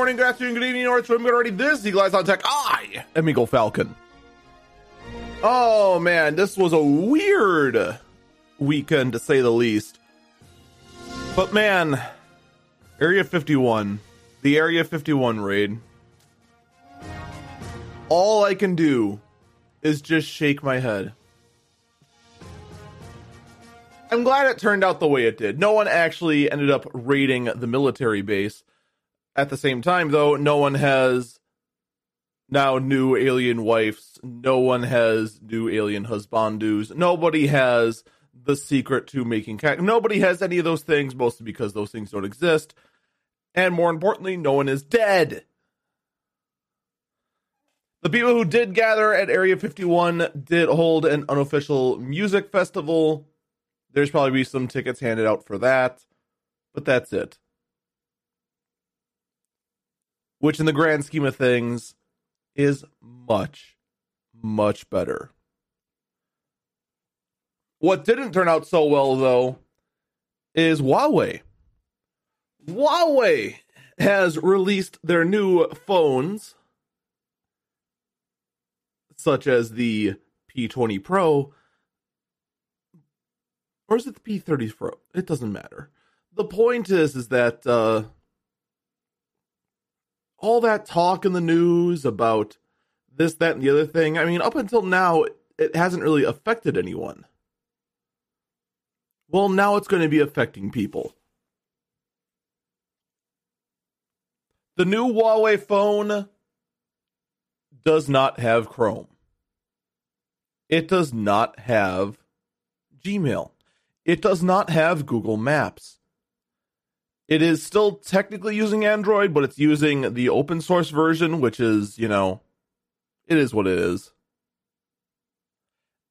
Morning, good afternoon, good evening, or it's good already. This Eagle Eyes on Tech. I am Eagle Falcon. Oh man, this was a weird weekend to say the least. But man, Area 51, the Area 51 raid. All I can do is just shake my head. I'm glad it turned out the way it did. No one actually ended up raiding the military base. At the same time, though, no one has now new alien wives. No one has new alien husbandus. Nobody has the secret to making cat. Nobody has any of those things, mostly because those things don't exist. And more importantly, no one is dead. The people who did gather at Area 51 did hold an unofficial music festival. There's probably be some tickets handed out for that, but that's it. Which, in the grand scheme of things, is much, much better. What didn't turn out so well, though, is Huawei. Huawei has released their new phones, such as the P20 Pro, or is it the P30 Pro? It doesn't matter. The point is, is that uh, all that talk in the news about this, that, and the other thing. I mean, up until now, it hasn't really affected anyone. Well, now it's going to be affecting people. The new Huawei phone does not have Chrome. It does not have Gmail. It does not have Google Maps. It is still technically using Android, but it's using the open source version, which is, you know, it is what it is.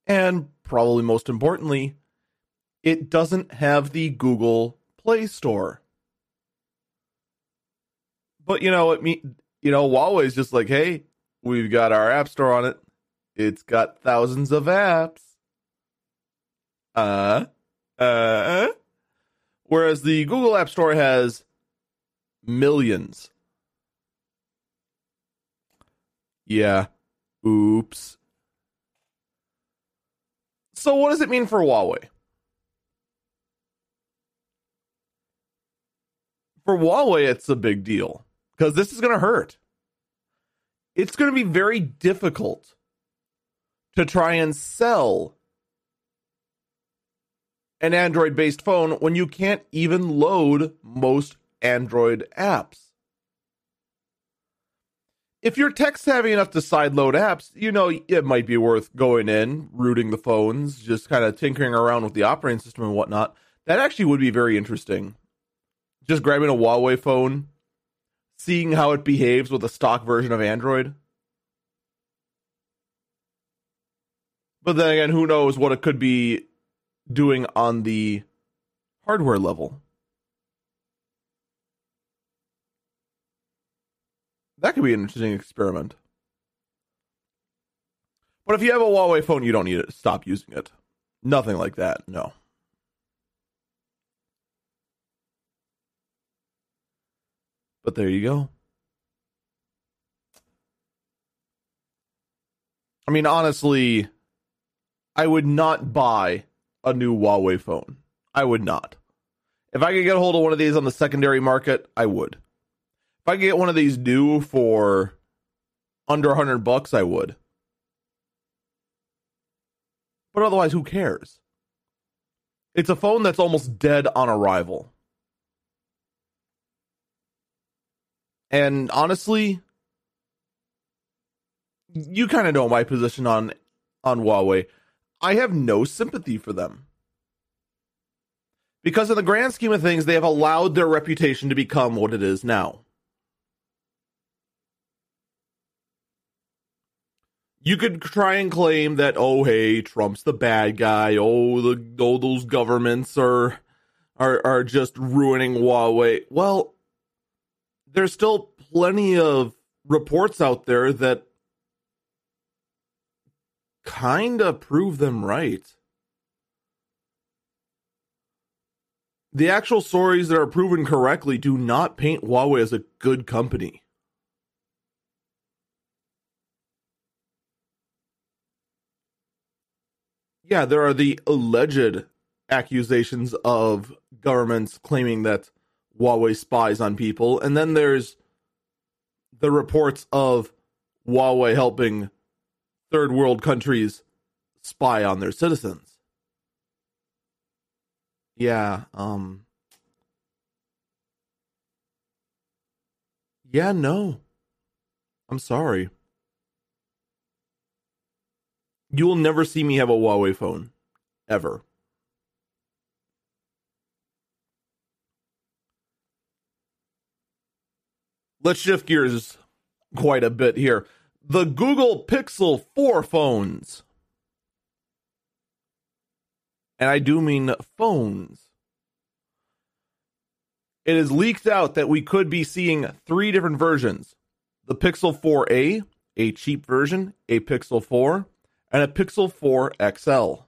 And probably most importantly, it doesn't have the Google Play Store. But you know, it me you know, Huawei's just like, hey, we've got our app store on it. It's got thousands of apps. Uh, uh, whereas the Google App Store has millions. Yeah. Oops. So, what does it mean for Huawei? For Huawei, it's a big deal because this is going to hurt. It's going to be very difficult to try and sell an Android based phone when you can't even load most Android apps. If you're tech savvy enough to sideload apps, you know it might be worth going in, rooting the phones, just kind of tinkering around with the operating system and whatnot. That actually would be very interesting. Just grabbing a Huawei phone, seeing how it behaves with a stock version of Android. But then again, who knows what it could be doing on the hardware level. That could be an interesting experiment. But if you have a Huawei phone, you don't need to stop using it. Nothing like that, no. But there you go. I mean, honestly, I would not buy a new Huawei phone. I would not. If I could get a hold of one of these on the secondary market, I would. If I could get one of these new for under 100 bucks, I would. But otherwise, who cares? It's a phone that's almost dead on arrival. And honestly, you kind of know my position on on Huawei. I have no sympathy for them. Because, in the grand scheme of things, they have allowed their reputation to become what it is now. You could try and claim that, oh, hey, Trump's the bad guy. Oh, the oh, those governments are are are just ruining Huawei. Well, there's still plenty of reports out there that kind of prove them right. The actual stories that are proven correctly do not paint Huawei as a good company. Yeah, there are the alleged accusations of governments claiming that Huawei spies on people, and then there's the reports of Huawei helping third world countries spy on their citizens. Yeah, um Yeah, no. I'm sorry. You will never see me have a Huawei phone ever. Let's shift gears quite a bit here. The Google Pixel 4 phones. And I do mean phones. It is leaked out that we could be seeing three different versions the Pixel 4a, a cheap version, a Pixel 4, and a Pixel 4 XL.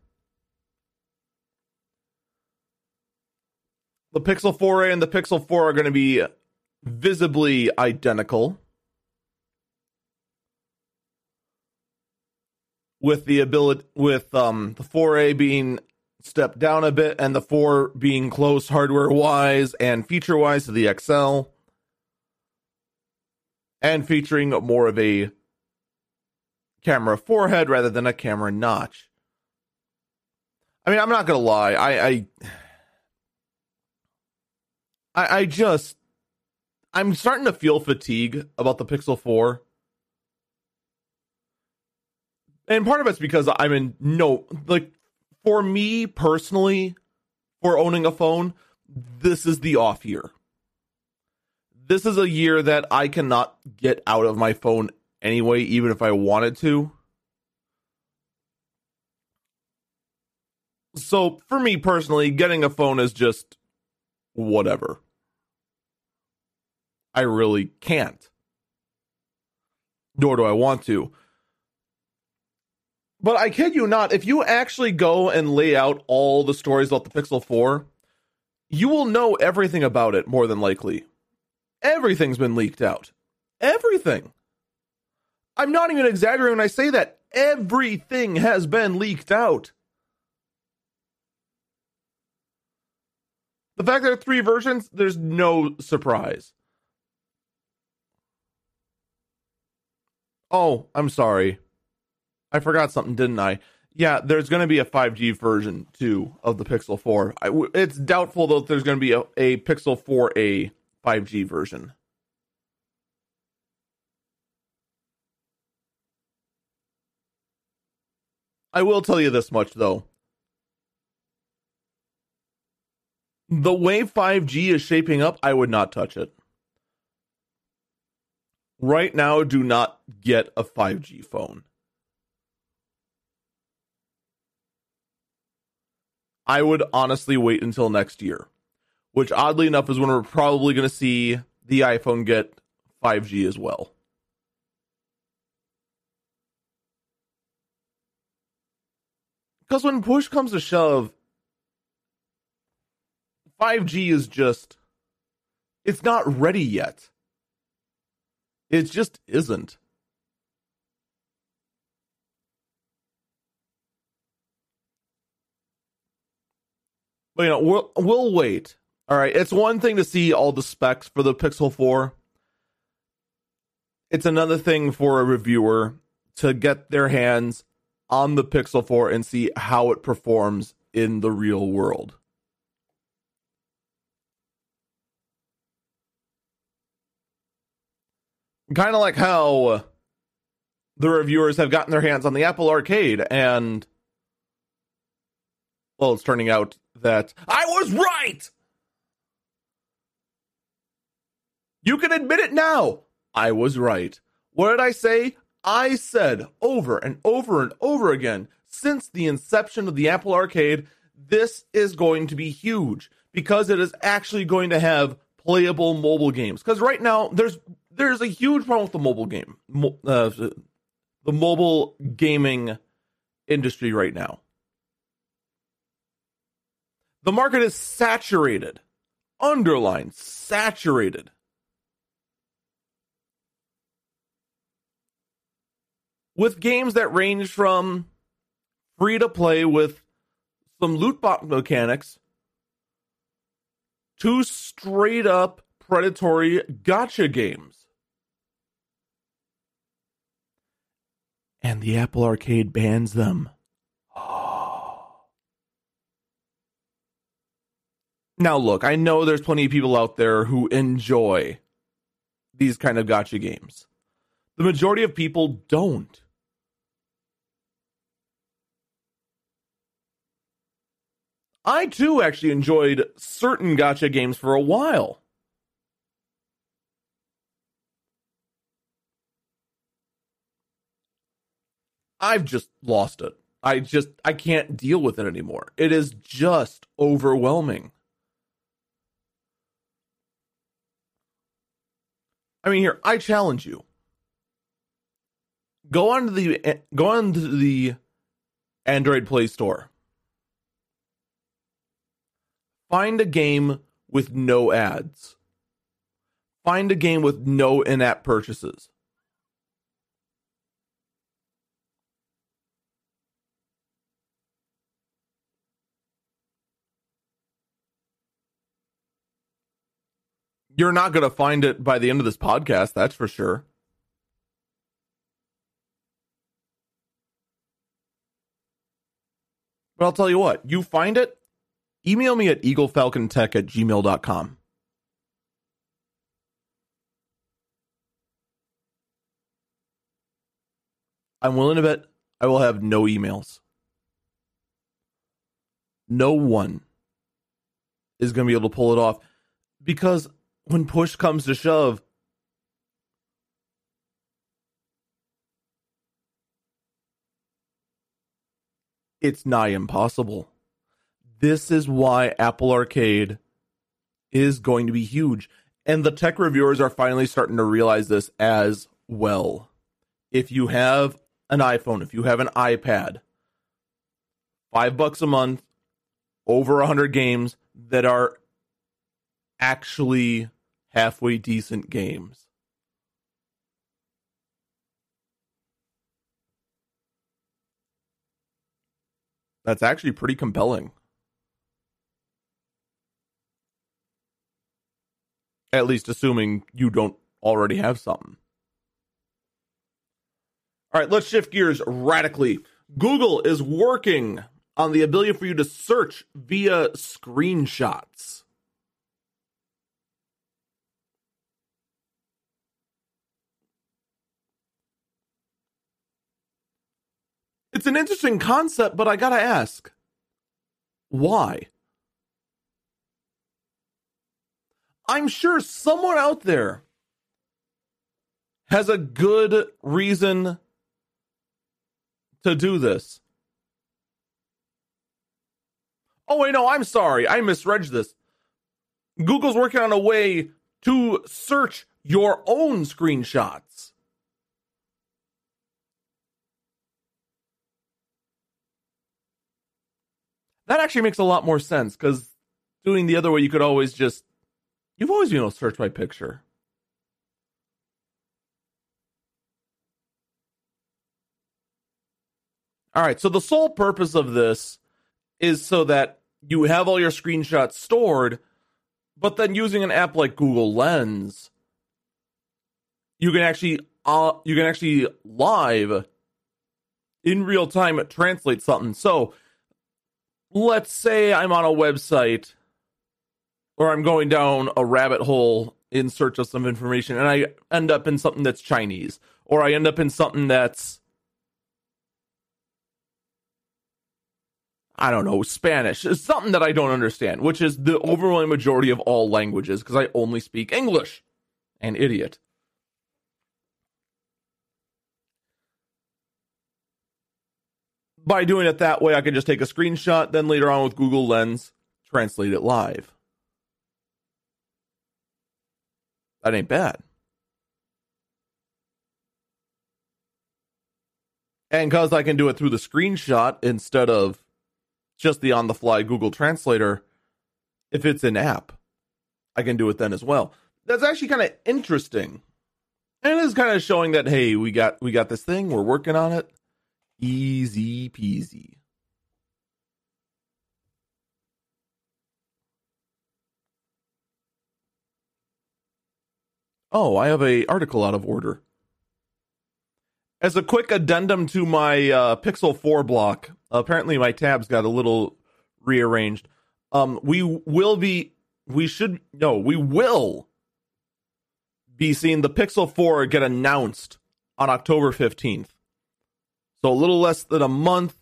The Pixel 4a and the Pixel 4 are going to be visibly identical. With the ability, with um, the 4A being stepped down a bit and the 4 being close hardware wise and feature wise to the XL, and featuring more of a camera forehead rather than a camera notch. I mean, I'm not gonna lie, I I I, I just I'm starting to feel fatigue about the Pixel 4. And part of it's because I'm in no like for me personally, for owning a phone, this is the off year. This is a year that I cannot get out of my phone anyway, even if I wanted to. So for me personally, getting a phone is just whatever. I really can't. Nor do I want to. But I kid you not, if you actually go and lay out all the stories about the Pixel 4, you will know everything about it more than likely. Everything's been leaked out. Everything. I'm not even exaggerating when I say that. Everything has been leaked out. The fact that there are three versions, there's no surprise. Oh, I'm sorry. I forgot something, didn't I? Yeah, there's going to be a 5G version too of the Pixel 4. I, it's doubtful though there's going to be a, a Pixel 4a 5G version. I will tell you this much though. The way 5G is shaping up, I would not touch it. Right now, do not get a 5G phone. I would honestly wait until next year, which oddly enough is when we're probably going to see the iPhone get 5G as well. Because when push comes to shove, 5G is just, it's not ready yet. It just isn't. You know, we'll we'll wait. All right, it's one thing to see all the specs for the Pixel 4. It's another thing for a reviewer to get their hands on the Pixel 4 and see how it performs in the real world. Kind of like how the reviewers have gotten their hands on the Apple Arcade and well, it's turning out that I was right. You can admit it now. I was right. What did I say? I said over and over and over again since the inception of the Apple Arcade, this is going to be huge because it is actually going to have playable mobile games. Because right now, there's there's a huge problem with the mobile game, uh, the mobile gaming industry right now. The market is saturated. Underline saturated. With games that range from free to play with some loot box mechanics to straight up predatory gacha games. And the Apple Arcade bans them. Now, look, I know there's plenty of people out there who enjoy these kind of gacha games. The majority of people don't. I too actually enjoyed certain gacha games for a while. I've just lost it. I just I can't deal with it anymore. It is just overwhelming. I mean here, I challenge you. Go on to the go on to the Android Play Store. Find a game with no ads. Find a game with no in app purchases. You're not going to find it by the end of this podcast, that's for sure. But I'll tell you what, you find it, email me at eaglefalcontech at gmail.com. I'm willing to bet I will have no emails. No one is going to be able to pull it off because when push comes to shove, it's nigh impossible. This is why Apple Arcade is going to be huge. And the tech reviewers are finally starting to realize this as well. If you have an iPhone, if you have an iPad, five bucks a month, over a hundred games that are actually halfway decent games. That's actually pretty compelling. At least assuming you don't already have something. All right, let's shift gears radically. Google is working on the ability for you to search via screenshots. It's an interesting concept, but I gotta ask why? I'm sure someone out there has a good reason to do this. Oh, wait, no, I'm sorry. I misread this. Google's working on a way to search your own screenshots. That actually makes a lot more sense because doing the other way, you could always just You've always been able to search by picture. All right, so the sole purpose of this is so that you have all your screenshots stored, but then using an app like Google Lens, you can actually uh, you can actually live in real time translate something. So, let's say I'm on a website or I'm going down a rabbit hole in search of some information and I end up in something that's Chinese or I end up in something that's I don't know, Spanish. It's something that I don't understand, which is the overwhelming majority of all languages because I only speak English. An idiot. By doing it that way, I can just take a screenshot, then later on with Google Lens, translate it live. That ain't bad. And because I can do it through the screenshot instead of just the on the fly Google Translator, if it's an app, I can do it then as well. That's actually kind of interesting. And it is kind of showing that hey, we got we got this thing, we're working on it. Easy peasy. Oh, I have a article out of order. As a quick addendum to my uh, Pixel 4 block, apparently my tabs got a little rearranged. Um, we will be, we should, no, we will be seeing the Pixel 4 get announced on October 15th. So a little less than a month,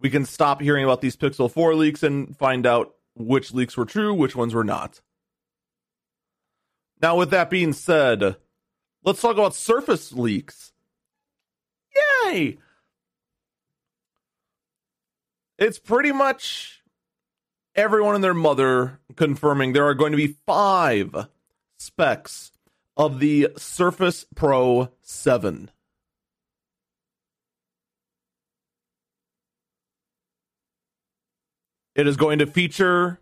we can stop hearing about these Pixel 4 leaks and find out which leaks were true, which ones were not. Now, with that being said, let's talk about Surface leaks. Yay! It's pretty much everyone and their mother confirming there are going to be five specs of the Surface Pro 7. It is going to feature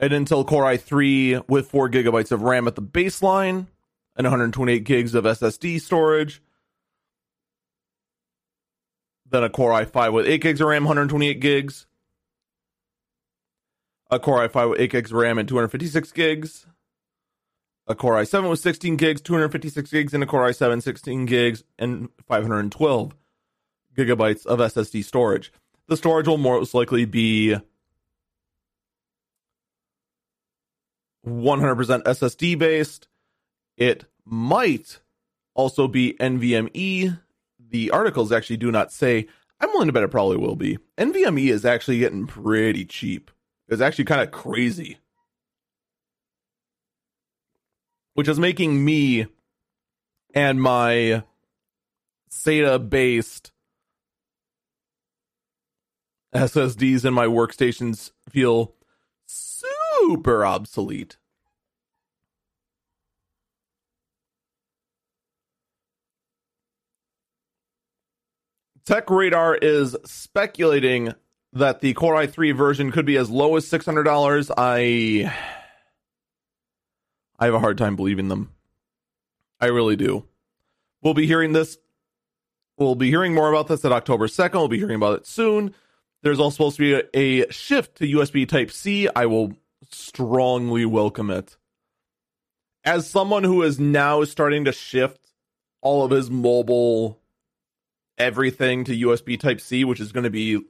an Intel Core i3 with 4 gigabytes of RAM at the baseline and 128 gigs of SSD storage. Then a Core i5 with 8 gigs of RAM, 128 gigs. A Core i5 with 8 gigs of RAM and 256 gigs. A Core i7 with 16 gigs, 256 gigs, and a Core i7 16 gigs and 512 gigabytes of SSD storage. The storage will most likely be 100% SSD based. It might also be NVMe. The articles actually do not say. I'm willing to bet it probably will be. NVMe is actually getting pretty cheap. It's actually kind of crazy. Which is making me and my SATA based SSDs in my workstations feel super obsolete. Tech Radar is speculating that the Core i3 version could be as low as $600. I I have a hard time believing them. I really do. We'll be hearing this we'll be hearing more about this at October 2nd. We'll be hearing about it soon. There's also supposed to be a, a shift to USB Type C. I will strongly welcome it. As someone who is now starting to shift all of his mobile everything to USB Type C, which is going to be,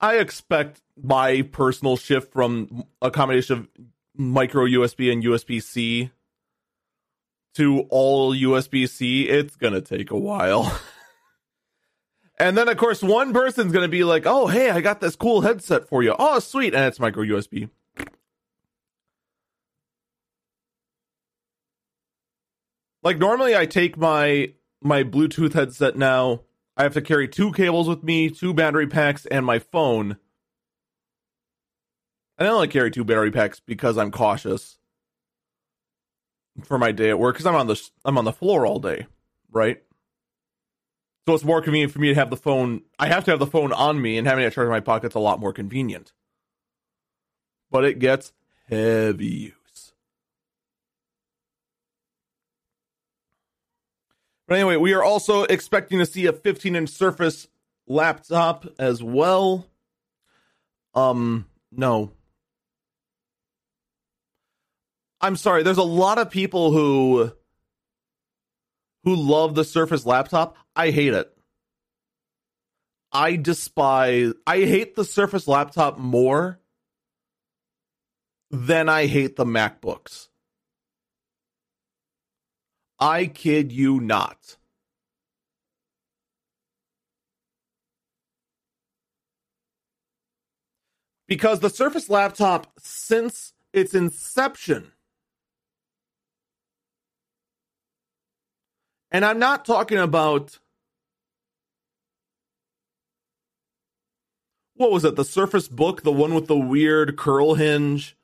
I expect my personal shift from a combination of micro USB and USB C to all USB C, it's going to take a while. and then, of course, one person's going to be like, oh, hey, I got this cool headset for you. Oh, sweet. And it's micro USB. Like normally I take my my Bluetooth headset now. I have to carry two cables with me, two battery packs, and my phone. And I only carry two battery packs because I'm cautious for my day at work because I'm on the I'm on the floor all day, right? So it's more convenient for me to have the phone. I have to have the phone on me, and having it charged in my pocket's a lot more convenient. But it gets heavy use. But anyway, we are also expecting to see a 15 inch Surface laptop as well. Um, no. I'm sorry, there's a lot of people who who love the Surface laptop. I hate it. I despise I hate the Surface laptop more than I hate the MacBooks. I kid you not. Because the Surface laptop, since its inception, and I'm not talking about what was it, the Surface Book, the one with the weird curl hinge.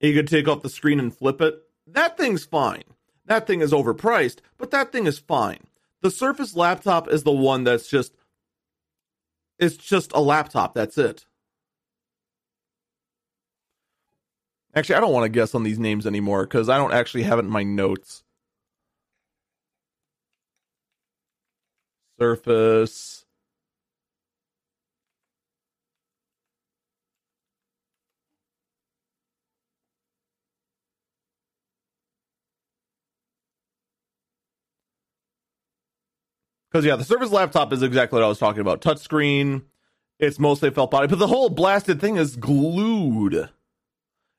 You could take off the screen and flip it. That thing's fine. That thing is overpriced, but that thing is fine. The Surface laptop is the one that's just it's just a laptop, that's it. Actually, I don't want to guess on these names anymore because I don't actually have it in my notes. Surface. Because yeah, the Surface laptop is exactly what I was talking about. Touchscreen, it's mostly felt body, but the whole blasted thing is glued.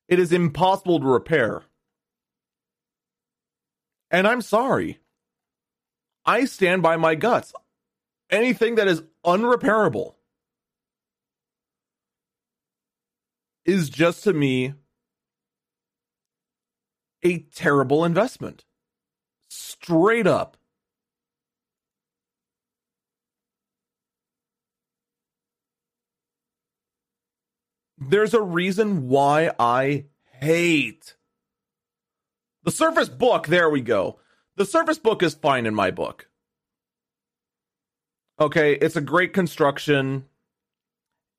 It is impossible to repair. And I'm sorry. I stand by my guts. Anything that is unrepairable is just to me a terrible investment. Straight up. There's a reason why I hate the Surface Book. There we go. The Surface Book is fine in my book. Okay, it's a great construction.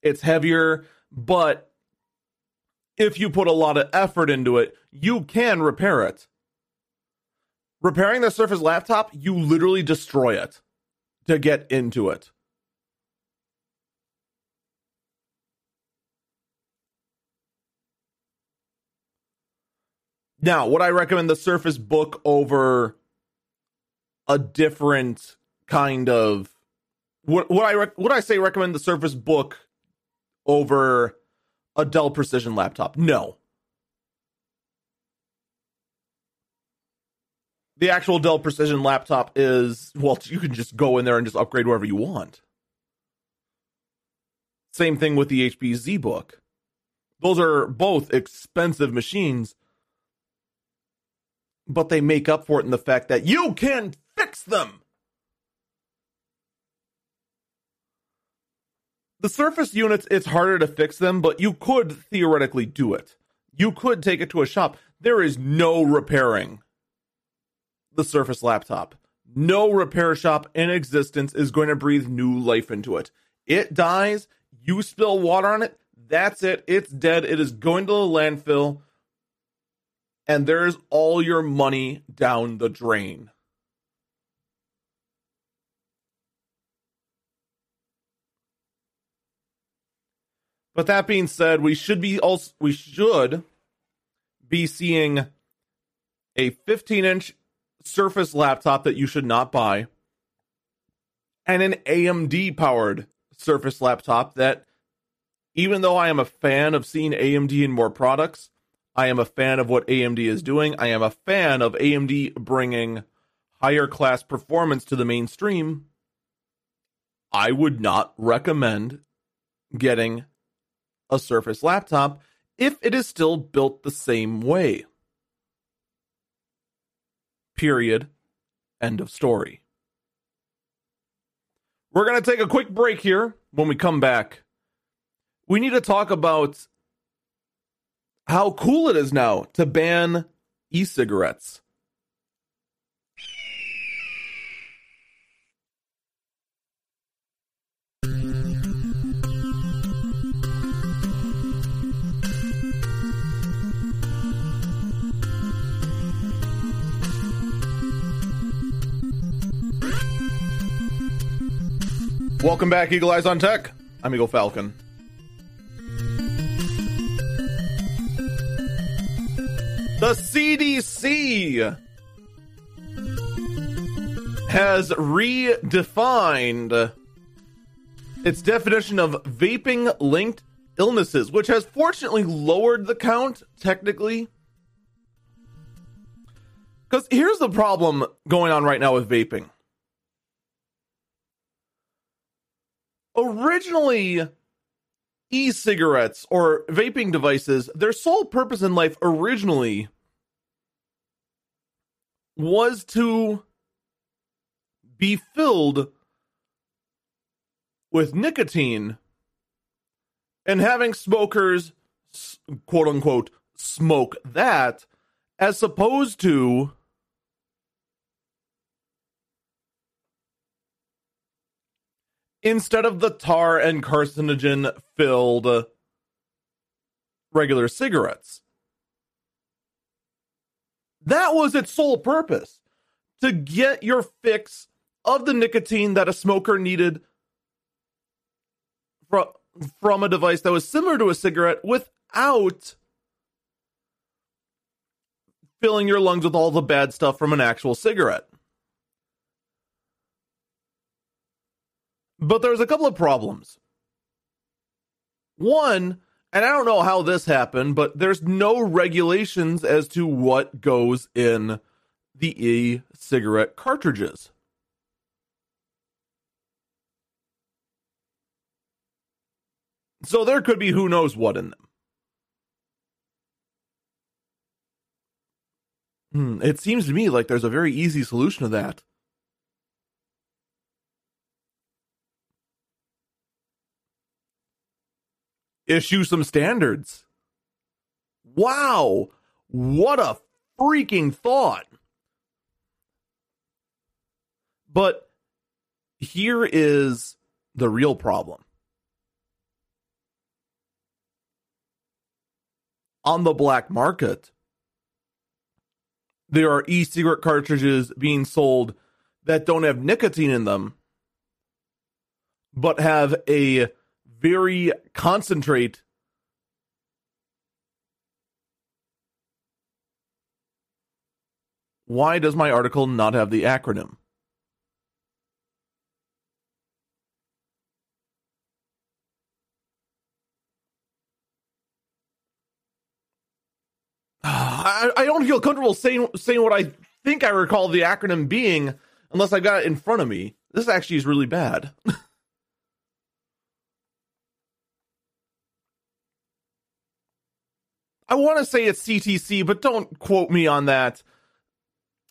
It's heavier, but if you put a lot of effort into it, you can repair it. Repairing the Surface laptop, you literally destroy it to get into it. Now, would I recommend the Surface Book over a different kind of would, I rec- would I say recommend the Surface Book over a Dell Precision laptop? No. The actual Dell Precision laptop is well, you can just go in there and just upgrade wherever you want. Same thing with the HP ZBook. Those are both expensive machines but they make up for it in the fact that you can fix them. The surface units, it's harder to fix them, but you could theoretically do it. You could take it to a shop. There is no repairing the Surface laptop. No repair shop in existence is going to breathe new life into it. It dies, you spill water on it, that's it. It's dead. It is going to the landfill and there's all your money down the drain. But that being said, we should be also we should be seeing a 15 inch Surface laptop that you should not buy, and an AMD powered Surface laptop that, even though I am a fan of seeing AMD in more products, I am a fan of what AMD is doing. I am a fan of AMD bringing higher class performance to the mainstream. I would not recommend getting a Surface laptop if it is still built the same way. Period. End of story. We're going to take a quick break here. When we come back, we need to talk about how cool it is now to ban e cigarettes. Welcome back, Eagle Eyes on Tech. I'm Eagle Falcon. The CDC has redefined its definition of vaping linked illnesses, which has fortunately lowered the count technically. Because here's the problem going on right now with vaping. Originally, e cigarettes or vaping devices, their sole purpose in life originally was to be filled with nicotine. And having smokers, quote unquote, smoke that as opposed to instead of the tar and carcinogen filled regular cigarettes. That was its sole purpose to get your fix of the nicotine that a smoker needed from, from a device that was similar to a cigarette without filling your lungs with all the bad stuff from an actual cigarette. But there's a couple of problems. One, and I don't know how this happened, but there's no regulations as to what goes in the e cigarette cartridges. So there could be who knows what in them. Hmm, it seems to me like there's a very easy solution to that. Issue some standards. Wow, what a freaking thought. But here is the real problem. On the black market, there are e cigarette cartridges being sold that don't have nicotine in them, but have a very concentrate Why does my article not have the acronym? I, I don't feel comfortable saying saying what I think I recall the acronym being unless I've got it in front of me. This actually is really bad. I want to say it's CTC, but don't quote me on that.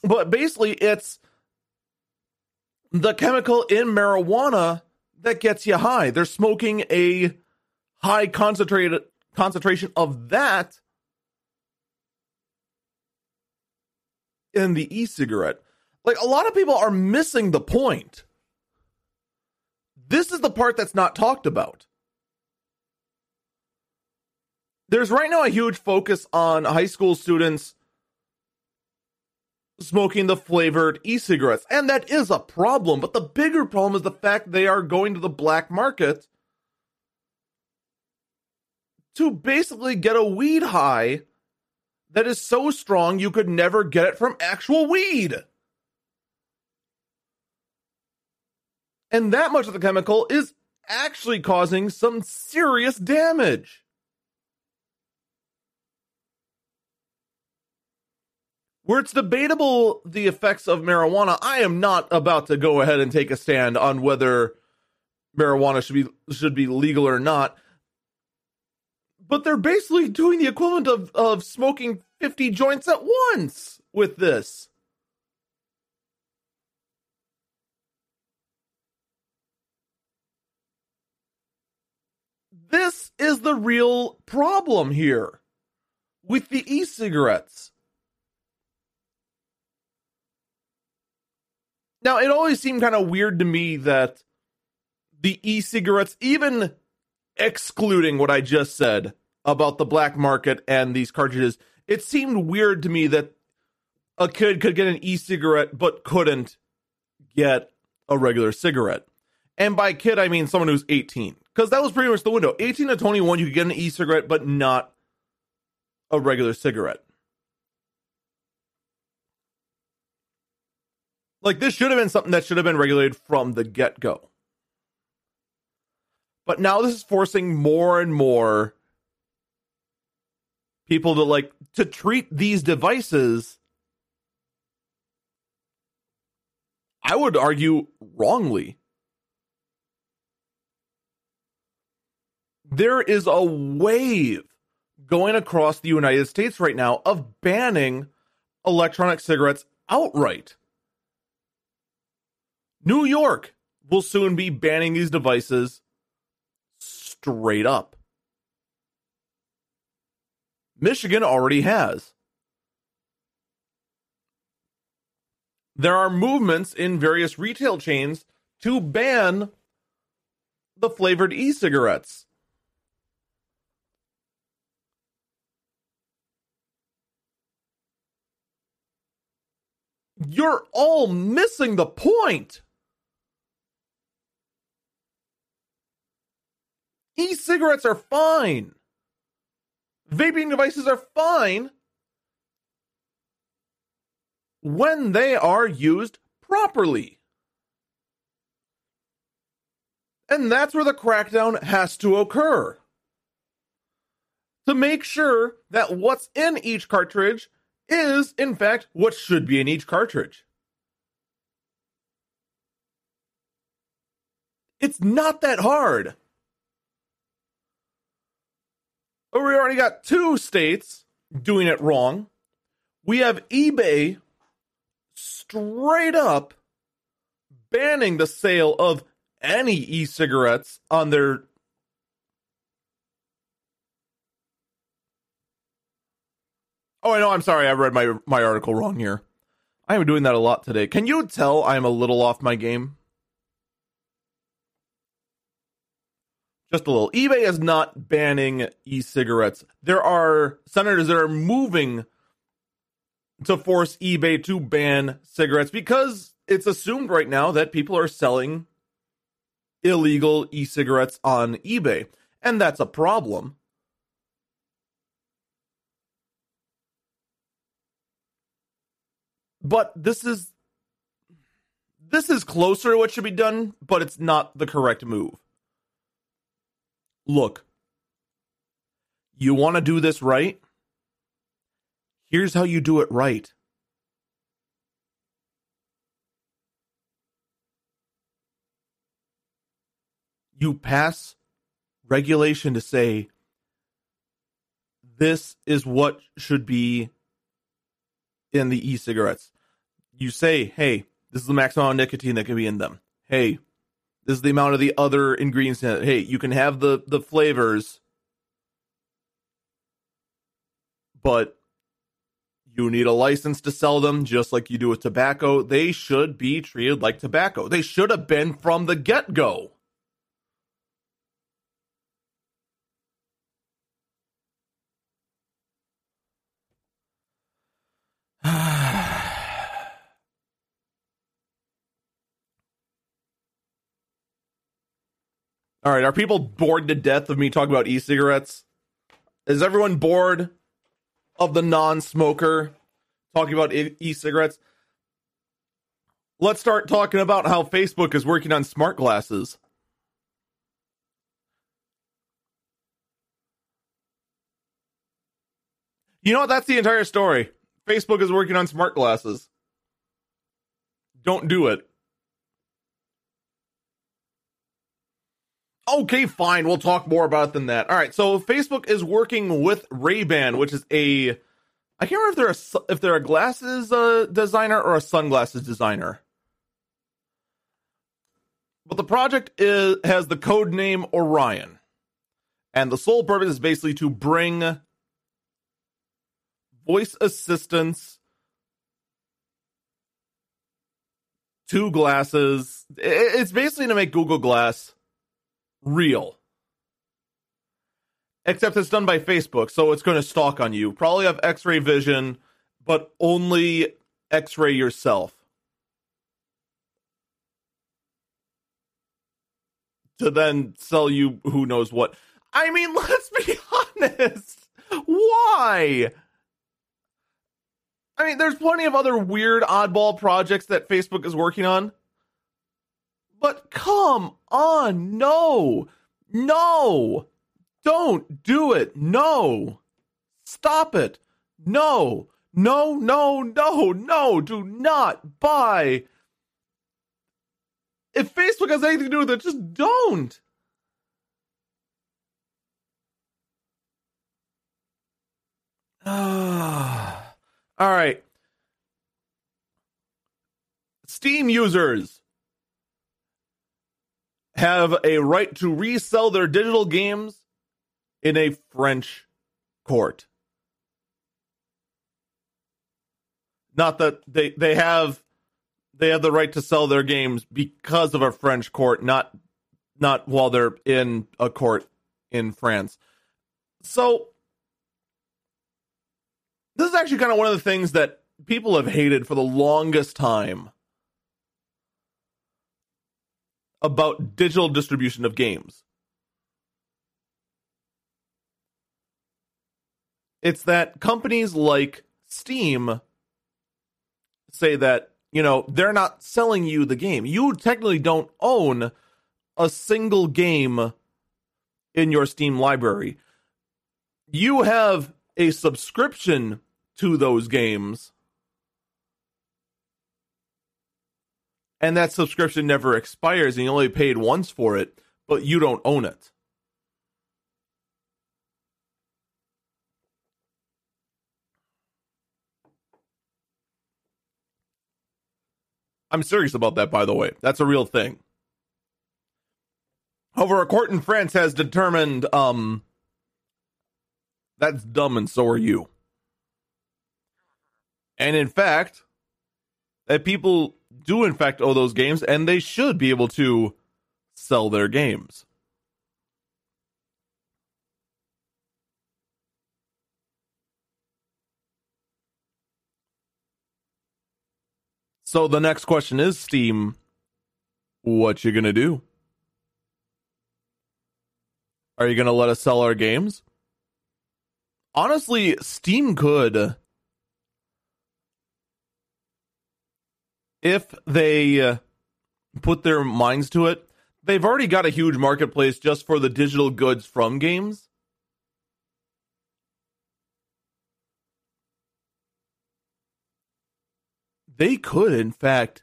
But basically, it's the chemical in marijuana that gets you high. They're smoking a high concentrated concentration of that in the e-cigarette. Like a lot of people are missing the point. This is the part that's not talked about. There's right now a huge focus on high school students smoking the flavored e-cigarettes, and that is a problem, but the bigger problem is the fact they are going to the black market to basically get a weed high that is so strong you could never get it from actual weed. And that much of the chemical is actually causing some serious damage. Where it's debatable the effects of marijuana, I am not about to go ahead and take a stand on whether marijuana should be should be legal or not but they're basically doing the equivalent of, of smoking 50 joints at once with this. This is the real problem here with the e cigarettes. Now, it always seemed kind of weird to me that the e cigarettes, even excluding what I just said, about the black market and these cartridges, it seemed weird to me that a kid could get an e-cigarette but couldn't get a regular cigarette. And by kid, I mean someone who's 18. Because that was pretty much the window. 18 to 21, you could get an e cigarette, but not a regular cigarette. Like, this should have been something that should have been regulated from the get go. But now this is forcing more and more people to like to treat these devices I would argue wrongly. There is a wave going across the United States right now of banning electronic cigarettes outright. New York will soon be banning these devices straight up. Michigan already has. There are movements in various retail chains to ban the flavored e cigarettes. You're all missing the point. E cigarettes are fine. Vaping devices are fine when they are used properly. And that's where the crackdown has to occur. To make sure that what's in each cartridge is, in fact, what should be in each cartridge. It's not that hard. But we already got two states doing it wrong. We have eBay straight up banning the sale of any e cigarettes on their. Oh, I know. I'm sorry. I read my my article wrong here. I am doing that a lot today. Can you tell I'm a little off my game? Just a little. eBay is not banning e cigarettes. There are senators that are moving to force eBay to ban cigarettes because it's assumed right now that people are selling illegal e cigarettes on eBay. And that's a problem. But this is this is closer to what should be done, but it's not the correct move. Look, you want to do this right? Here's how you do it right. You pass regulation to say this is what should be in the e cigarettes. You say, hey, this is the maximum nicotine that can be in them. Hey, this is the amount of the other ingredients in. Hey, you can have the the flavors, but you need a license to sell them just like you do with tobacco. They should be treated like tobacco. They should have been from the get go. All right, are people bored to death of me talking about e-cigarettes? Is everyone bored of the non-smoker talking about e-cigarettes? Let's start talking about how Facebook is working on smart glasses. You know what? That's the entire story. Facebook is working on smart glasses. Don't do it. Okay, fine. We'll talk more about than that. All right. So Facebook is working with Ray Ban, which is a I can't remember if they're a, if they're a glasses uh, designer or a sunglasses designer. But the project is has the code name Orion, and the sole purpose is basically to bring voice assistance to glasses. It's basically to make Google Glass real. Except it's done by Facebook, so it's going to stalk on you. Probably have x ray vision, but only x ray yourself. To then sell you who knows what. I mean, let's be honest. Why? I mean, there's plenty of other weird oddball projects that Facebook is working on. But come on, no, no, don't do it. No, stop it. No, no, no, no, no, do not buy. If Facebook has anything to do with it, just don't. All right. Steam users have a right to resell their digital games in a French court. Not that they they have they have the right to sell their games because of a French court, not not while they're in a court in France. So this is actually kind of one of the things that people have hated for the longest time about digital distribution of games. It's that companies like Steam say that, you know, they're not selling you the game. You technically don't own a single game in your Steam library. You have a subscription to those games. And that subscription never expires and you only paid once for it, but you don't own it. I'm serious about that, by the way. That's a real thing. However, a court in France has determined um, that's dumb and so are you. And in fact, that people do in fact owe those games and they should be able to sell their games. So the next question is Steam, what you to do? Are you to let us sell our games? Honestly, Steam could if they uh, put their minds to it. They've already got a huge marketplace just for the digital goods from games. they could, in fact,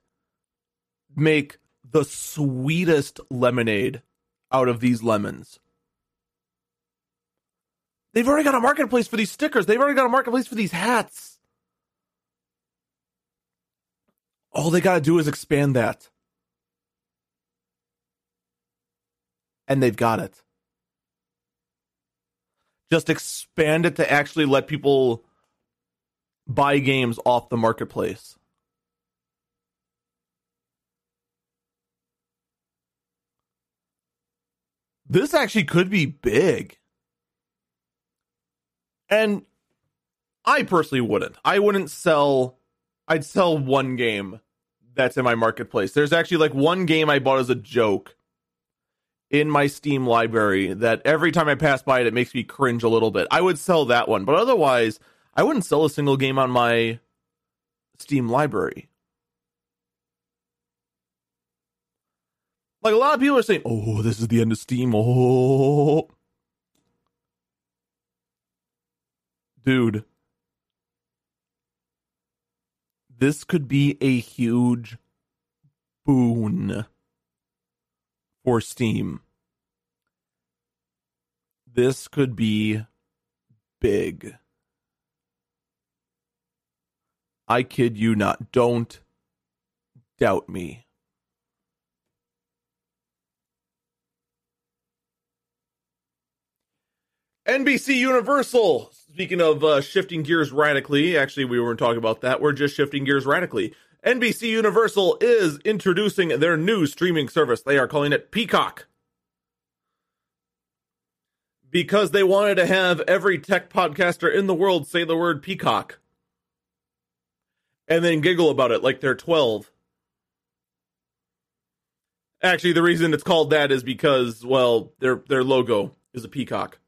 make the sweetest lemonade out of these lemons. They've already got a marketplace for these stickers. They've already got a marketplace for these hats. All they got to do is expand that. And they've got it. Just expand it to actually let people buy games off the marketplace. this actually could be big. And I personally wouldn't. I wouldn't sell I'd sell one game that's in my marketplace. There's actually like one game I bought as a joke in my Steam library that every time I pass by it it makes me cringe a little bit. I would sell that one, but otherwise I wouldn't sell a single game on my Steam library. Like a lot of people are saying, "Oh, this is the end of Steam." Oh, dude, this could be a huge boon for Steam. This could be big. I kid you not. Don't doubt me. NBC Universal. Speaking of uh, shifting gears radically, actually, we weren't talking about that. We're just shifting gears radically. NBC Universal is introducing their new streaming service. They are calling it Peacock. Because they wanted to have every tech podcaster in the world say the word peacock. And then giggle about it like they're 12. Actually, the reason it's called that is because, well, their their logo is a peacock.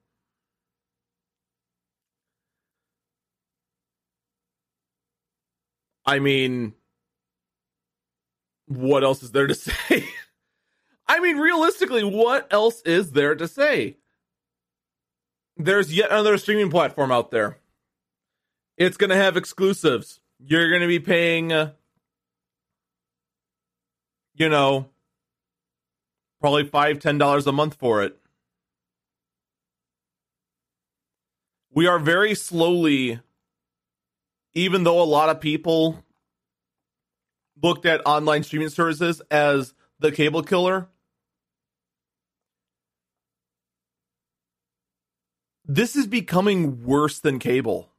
I mean, what else is there to say? I mean, realistically, what else is there to say? There's yet another streaming platform out there. It's going to have exclusives. You're going to be paying, uh, you know, probably five, ten dollars a month for it. We are very slowly even though a lot of people looked at online streaming services as the cable killer, this is becoming worse than cable.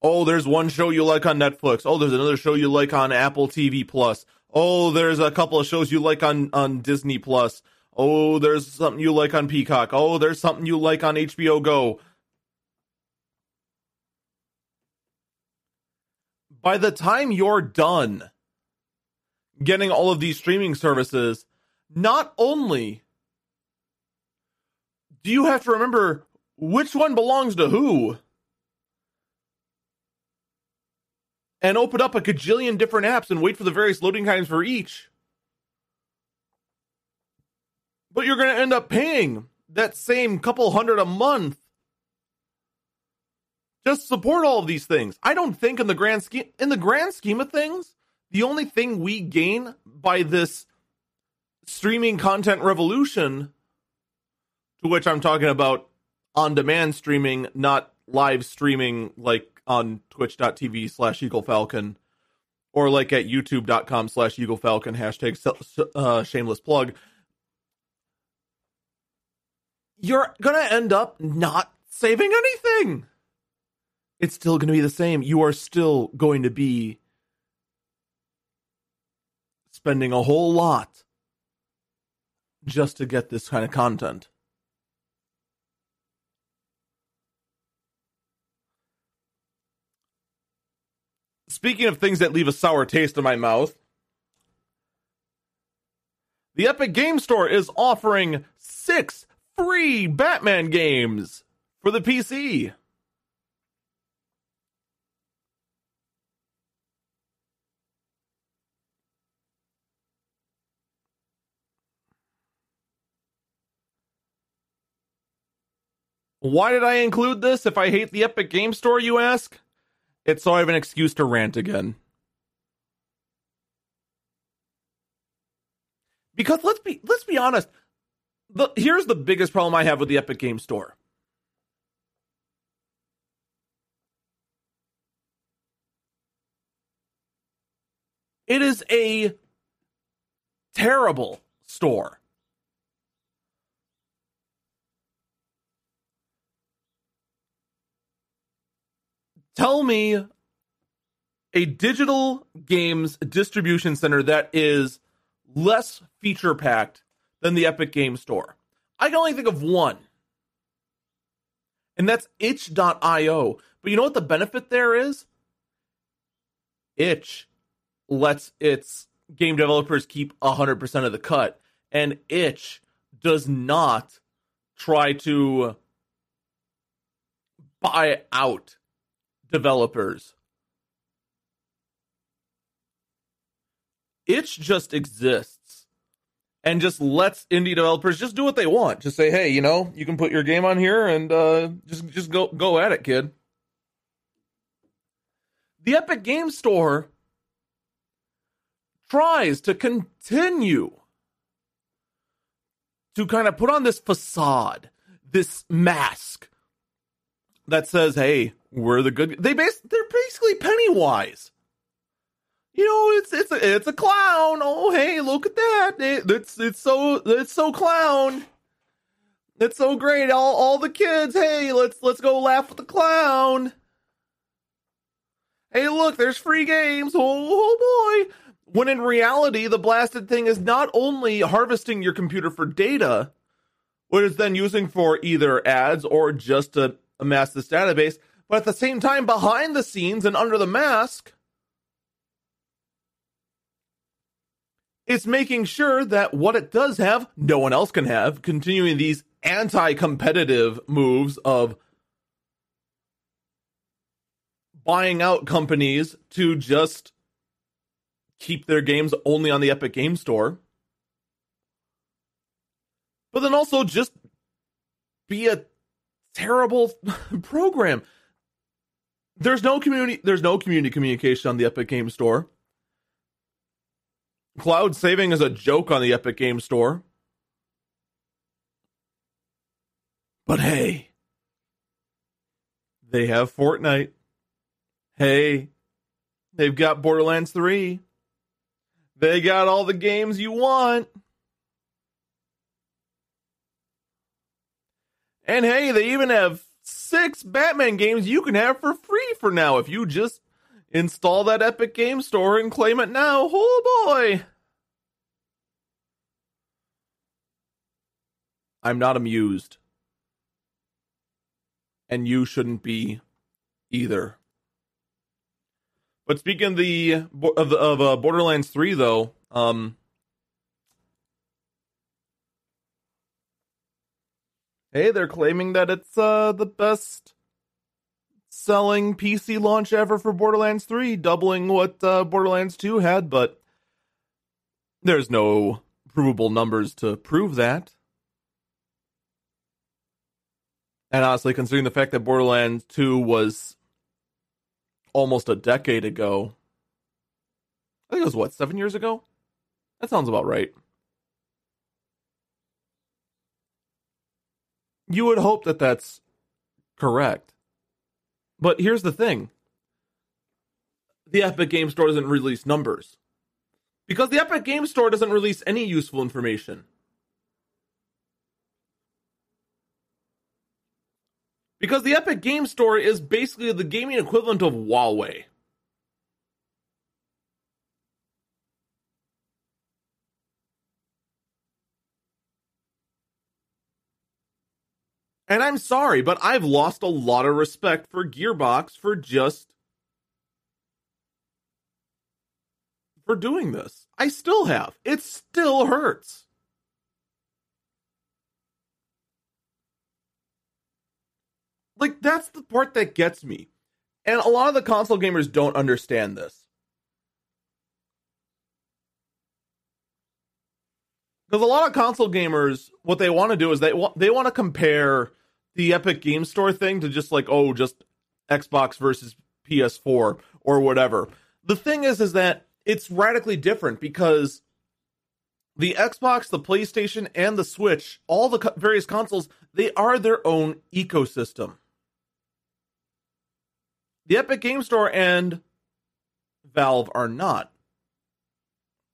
Oh, there's one show you like on Netflix. Oh, there's another show you like on Apple TV Plus. Oh, there's a couple of shows you like on on Disney Plus. Oh, there's something you like on Peacock. Oh, there's something you like on HBO Go. By the time you're done getting all of these streaming services, not only do you have to remember which one belongs to who and open up a gajillion different apps and wait for the various loading times for each. But you're going to end up paying that same couple hundred a month. Just support all of these things. I don't think in the grand scheme in the grand scheme of things, the only thing we gain by this streaming content revolution to which I'm talking about on demand streaming, not live streaming like on twitch.tv slash Eagle Falcon or like at youtube.com slash Eagle Falcon hashtag uh, shameless plug. You're gonna end up not saving anything. It's still gonna be the same. You are still going to be spending a whole lot just to get this kind of content. Speaking of things that leave a sour taste in my mouth, the Epic Game Store is offering six free Batman games for the PC. Why did I include this if I hate the Epic Game Store, you ask? It's so I have an excuse to rant again. Because let's be let's be honest. The, here's the biggest problem I have with the Epic Game Store. It is a terrible store. Tell me a digital games distribution center that is less feature packed than the Epic Game Store. I can only think of one, and that's itch.io. But you know what the benefit there is? Itch lets its game developers keep 100% of the cut, and Itch does not try to buy out developers. Itch just exists and just lets indie developers just do what they want. Just say, hey, you know, you can put your game on here and uh, just just go go at it, kid. The Epic Game Store tries to continue to kind of put on this facade, this mask that says, "Hey, we're the good." They base they're basically Pennywise. You know, it's it's a it's a clown. Oh, hey, look at that! It, it's it's so it's so clown. It's so great. All all the kids, hey, let's let's go laugh with the clown. Hey, look, there's free games. Oh, oh boy. When in reality, the blasted thing is not only harvesting your computer for data, what it's then using for either ads or just to amass this database, but at the same time, behind the scenes and under the mask, it's making sure that what it does have, no one else can have, continuing these anti competitive moves of buying out companies to just keep their games only on the Epic Game Store. But then also just be a terrible program. There's no community there's no community communication on the Epic Game Store. Cloud saving is a joke on the Epic Game Store. But hey, they have Fortnite. Hey, they've got Borderlands 3. They got all the games you want. And hey, they even have six Batman games you can have for free for now if you just install that Epic Game Store and claim it now. Oh boy. I'm not amused. And you shouldn't be either. But speaking of the of, of uh, Borderlands 3 though, um Hey, they're claiming that it's uh the best selling PC launch ever for Borderlands 3, doubling what uh, Borderlands 2 had, but there's no provable numbers to prove that. And honestly, considering the fact that Borderlands 2 was almost a decade ago, I think it was what, seven years ago? That sounds about right. You would hope that that's correct. But here's the thing the Epic Game Store doesn't release numbers. Because the Epic Game Store doesn't release any useful information. Because the Epic Game Store is basically the gaming equivalent of Huawei. And I'm sorry, but I've lost a lot of respect for Gearbox for just for doing this. I still have. It still hurts. Like that's the part that gets me. And a lot of the console gamers don't understand this. Because a lot of console gamers, what they want to do is they want they want to compare the Epic Game Store thing to just like oh, just Xbox versus PS4 or whatever. The thing is, is that it's radically different because the Xbox, the PlayStation, and the Switch, all the various consoles, they are their own ecosystem. The Epic Game Store and Valve are not.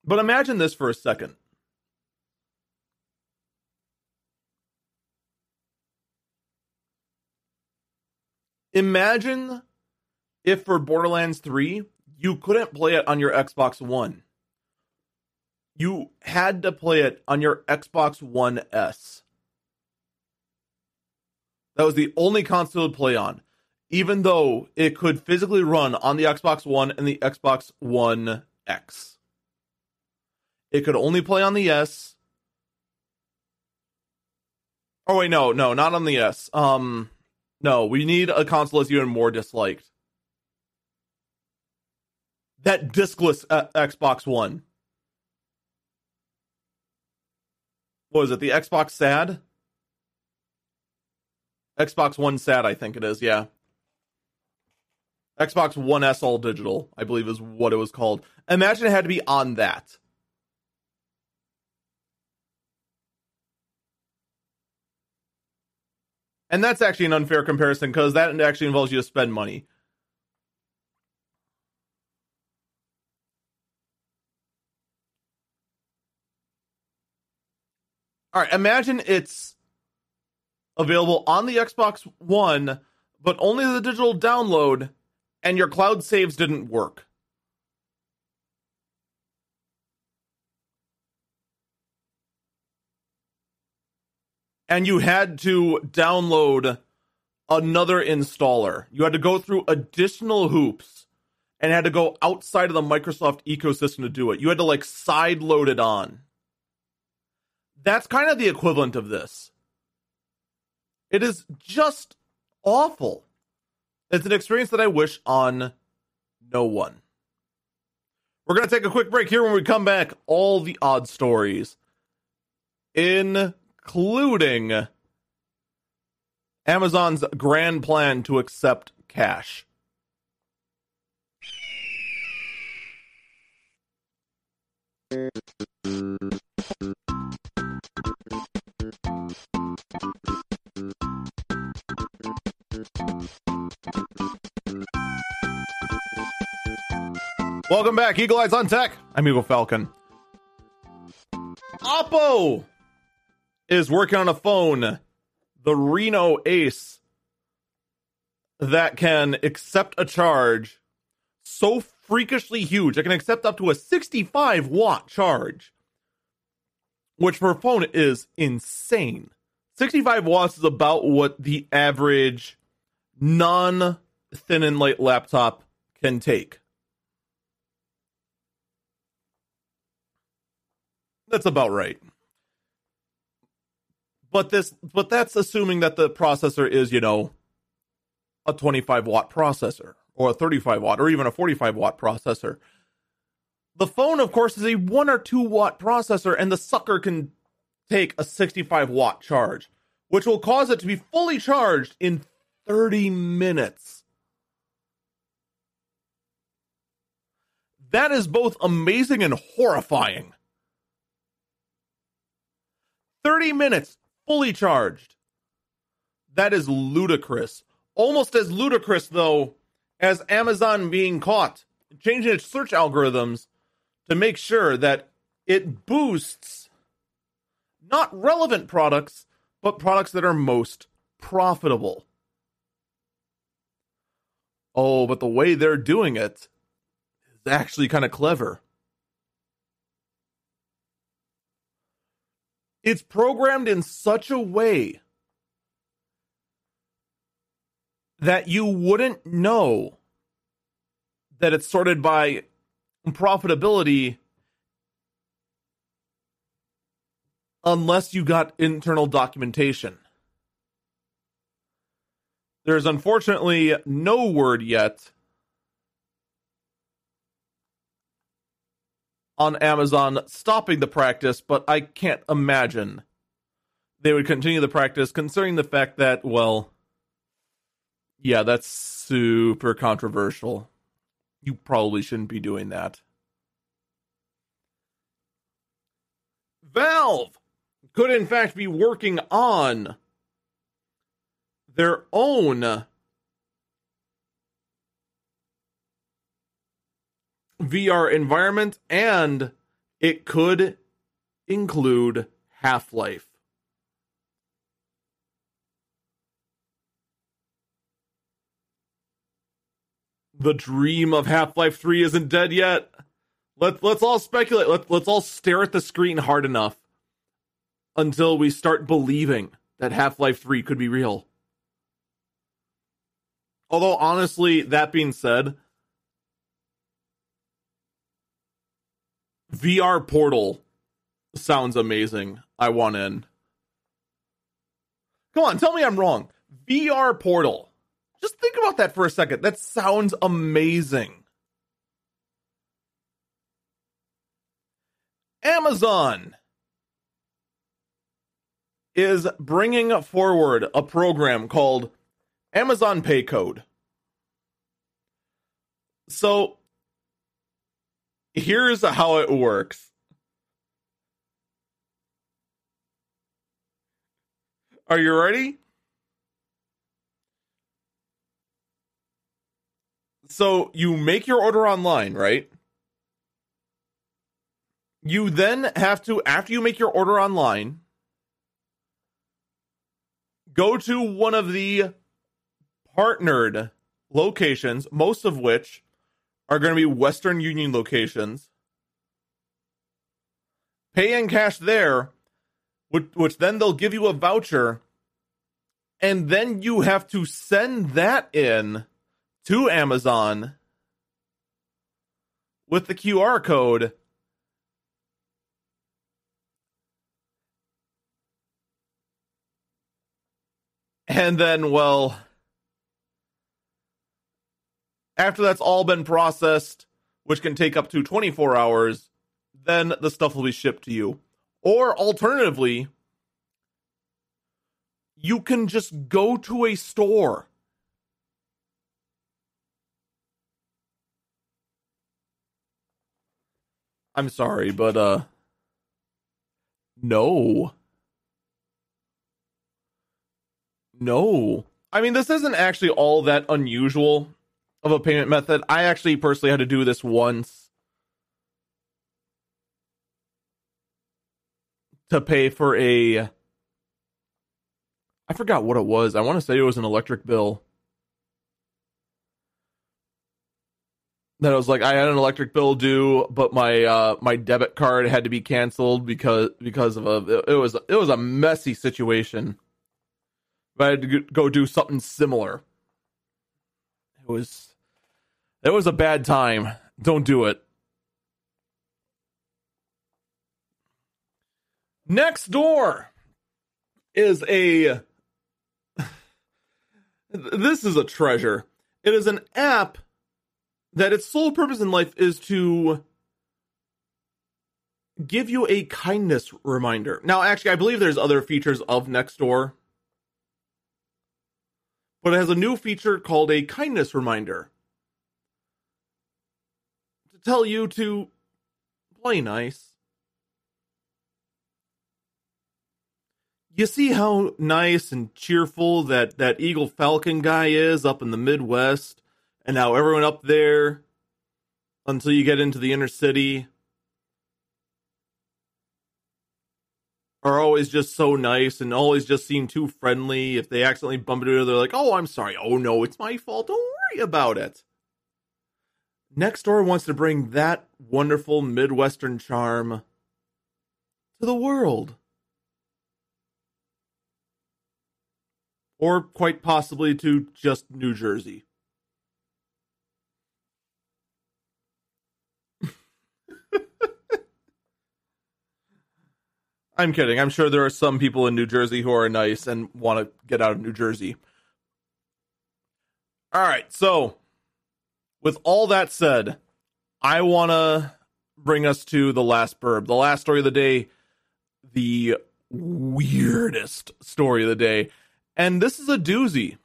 But imagine this for a second. Imagine if for Borderlands 3, you couldn't play it on your Xbox One. You had to play it on your Xbox One S. That was the only console to play on, even though it could physically run on the Xbox One and the Xbox One X. It could only play on the S. Oh wait, no, no, not on the S. Um, no, we need a console that's even more disliked. That discless uh, Xbox One. What is it? The Xbox SAD? Xbox One SAD, I think it is, yeah. Xbox One S All Digital, I believe is what it was called. Imagine it had to be on that. And that's actually an unfair comparison because that actually involves you to spend money. All right, imagine it's available on the Xbox One, but only the digital download, and your cloud saves didn't work. And you had to download another installer. You had to go through additional hoops and had to go outside of the Microsoft ecosystem to do it. You had to like side load it on. That's kind of the equivalent of this. It is just awful. It's an experience that I wish on no one. We're going to take a quick break here when we come back. All the odd stories in including Amazon's grand plan to accept cash. Welcome back, Eagle Eyes on Tech. I'm Eagle Falcon. Oppo is working on a phone, the Reno Ace, that can accept a charge so freakishly huge. It can accept up to a 65 watt charge, which for a phone is insane. 65 watts is about what the average non thin and light laptop can take. That's about right. But this but that's assuming that the processor is, you know, a 25 watt processor or a 35 watt or even a 45 watt processor. The phone, of course, is a 1 or 2 watt processor, and the sucker can take a 65 watt charge, which will cause it to be fully charged in 30 minutes. That is both amazing and horrifying. 30 minutes fully charged. That is ludicrous. Almost as ludicrous, though, as Amazon being caught changing its search algorithms to make sure that it boosts not relevant products, but products that are most profitable. Oh, but the way they're doing it is actually kind of clever. It's programmed in such a way that you wouldn't know that it's sorted by profitability unless you got internal documentation. There's unfortunately no word yet on Amazon stopping the practice, but I can't imagine they would continue the practice considering the fact that, well, yeah, that's super controversial. You probably shouldn't be doing that. Valve could, in fact, be working on their own VR environment, and it could include Half Life. The dream of Half Life 3 isn't dead yet. Let, let's all speculate. Let, let's all stare at the screen hard enough until we start believing that Half Life 3 could be real. Although, honestly, that being said, VR Portal sounds amazing. I want in. Come on, tell me I'm wrong. VR Portal. Just think about that for a second. That sounds amazing. Amazon is bringing forward a program called Amazon Pay Code. So here's how it works. Are you ready? So you make your order online, right? You then have to, after you make your order online, go to one of the partnered locations, most of which are going to be Western Union locations. Pay in cash there, which, which then they'll give you a voucher, and then you have to send that in to Amazon with the QR code. And then, well, after that's all been processed, which can take up to 24 hours, then the stuff will be shipped to you. Or alternatively, you can just go to a store. I'm sorry, but uh no. No. I mean, this isn't actually all that unusual of a payment method. I actually personally had to do this once to pay for a I forgot what it was. I want to say it was an electric bill. That I was like I had an electric bill due, but my uh my debit card had to be canceled because because of a it was it was a messy situation. But I had to go do something similar. It was it was a bad time. Don't do it. Nextdoor is a. this is a treasure. It is an app that its sole purpose in life is to give you a kindness reminder. Now, actually, I believe there's other features of Nextdoor, but it has a new feature called a kindness reminder tell you to play nice. You see how nice and cheerful that that Eagle Falcon guy is up in the Midwest, and how everyone up there, until you get into the inner city, are always just so nice and always just seem too friendly. If they accidentally bump into her, they're like, "Oh, I'm sorry. Oh no, it's my fault. Don't worry about it." Nextdoor wants to bring that wonderful Midwestern charm to the world. Or quite possibly to just New Jersey. I'm kidding. I'm sure there are some people in New Jersey who are nice and want to get out of New Jersey. All right. So, with all that said, I want to bring us to the last burb, the last story of the day, the weirdest story of the day. And this is a doozy.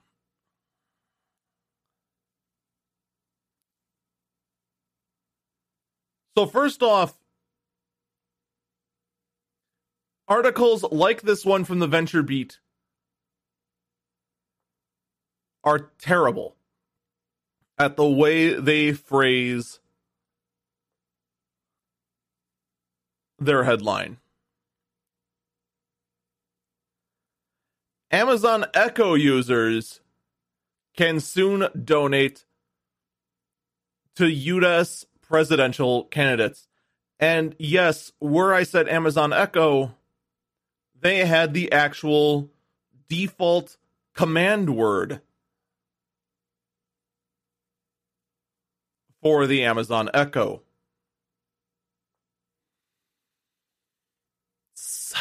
So, first off, Articles like this one from the VentureBeat are terrible at the way they phrase their headline. Amazon Echo users can soon donate to U.S. presidential candidates. And yes, where I said Amazon Echo, they had the actual default command word for the Amazon Echo. Sigh.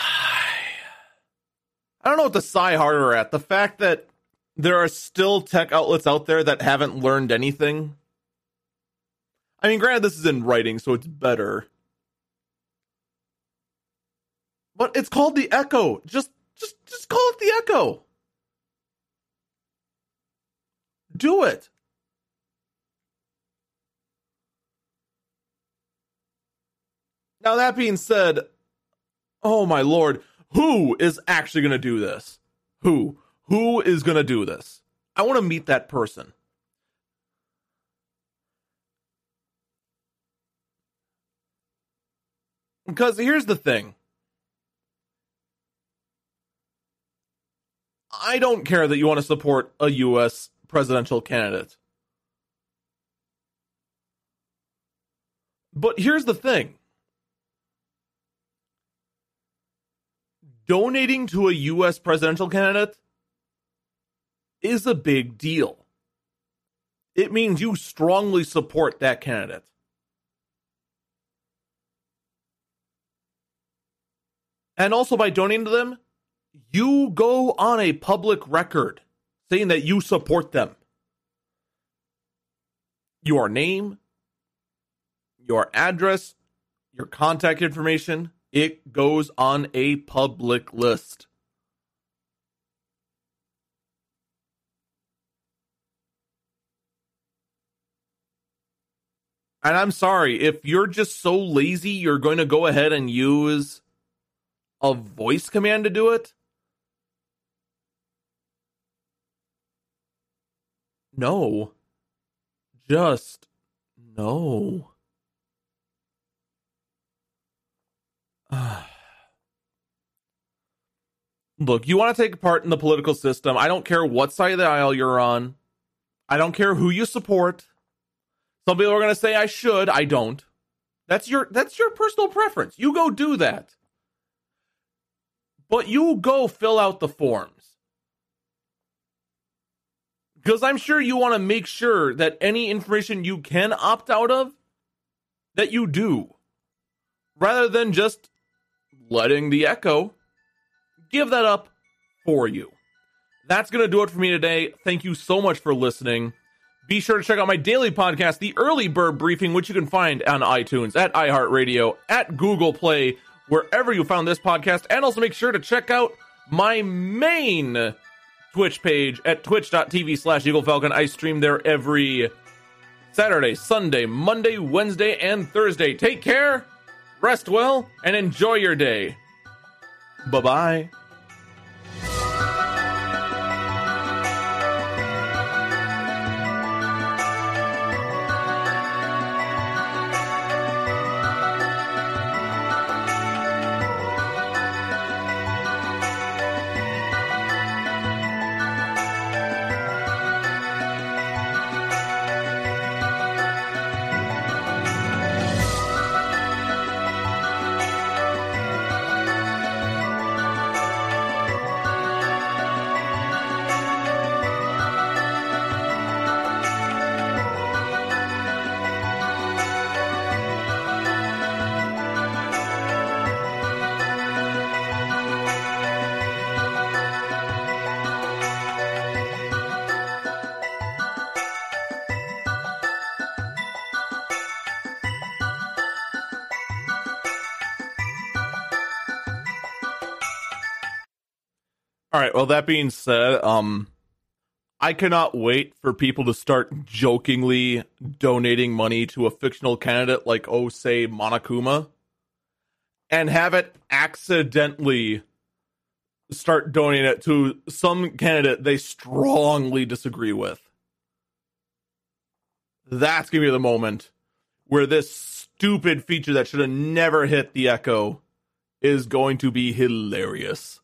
I don't know what to sigh harder at. The fact that there are still tech outlets out there that haven't learned anything. I mean, granted, this is in writing, so it's better. But it's called the Echo. Just just just call it the Echo. Do it. Now that being said, oh my lord, who is actually going to do this? Who? Who is going to do this? I want to meet that person. Because here's the thing I don't care that you want to support a U.S. presidential candidate. But here's the thing donating to a U.S. presidential candidate is a big deal. It means you strongly support that candidate. And also by donating to them, you go on a public record saying that you support them. Your name, your address, your contact information, it goes on a public list. And I'm sorry, if you're just so lazy, you're going to go ahead and use a voice command to do it. No. Just no. Look, you want to take part in the political system. I don't care what side of the aisle you're on. I don't care who you support. Some people are going to say I should. I don't. That's your that's your personal preference. You go do that. But you go fill out the forms. Because I'm sure you want to make sure that any information you can opt out of, that you do. Rather than just letting the Echo give that up for you. That's going to do it for me today. Thank you so much for listening. Be sure to check out my daily podcast, The Early Bird Briefing, which you can find on iTunes, at iHeartRadio, at Google Play, wherever you found this podcast. And also make sure to check out my main Twitch page at twitch.tv slash Eagle Falcon. I stream there every Saturday, Sunday, Monday, Wednesday, and Thursday. Take care, rest well, and enjoy your day. Bye bye. Right. Well, that being said, um, I cannot wait for people to start jokingly donating money to a fictional candidate like, oh, say, Monokuma, and have it accidentally start donating it to some candidate they strongly disagree with. That's gonna be the moment where this stupid feature that should have never hit the Echo is going to be hilarious.